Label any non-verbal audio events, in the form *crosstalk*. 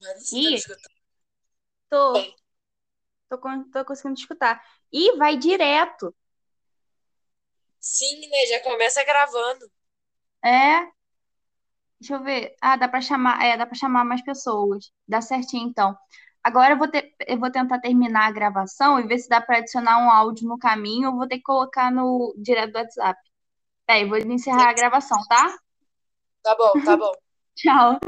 Mas estou Tô, tô, tô conseguindo te escutar. E vai direto. Sim, né? Já começa gravando. É. Deixa eu ver. Ah, dá pra chamar, é, dá para chamar mais pessoas. Dá certinho, então. Agora eu vou ter, eu vou tentar terminar a gravação e ver se dá para adicionar um áudio no caminho. Eu vou ter que colocar no direto do WhatsApp. Peraí, vou encerrar a gravação, tá? Tá bom, tá bom. *laughs* Tchau.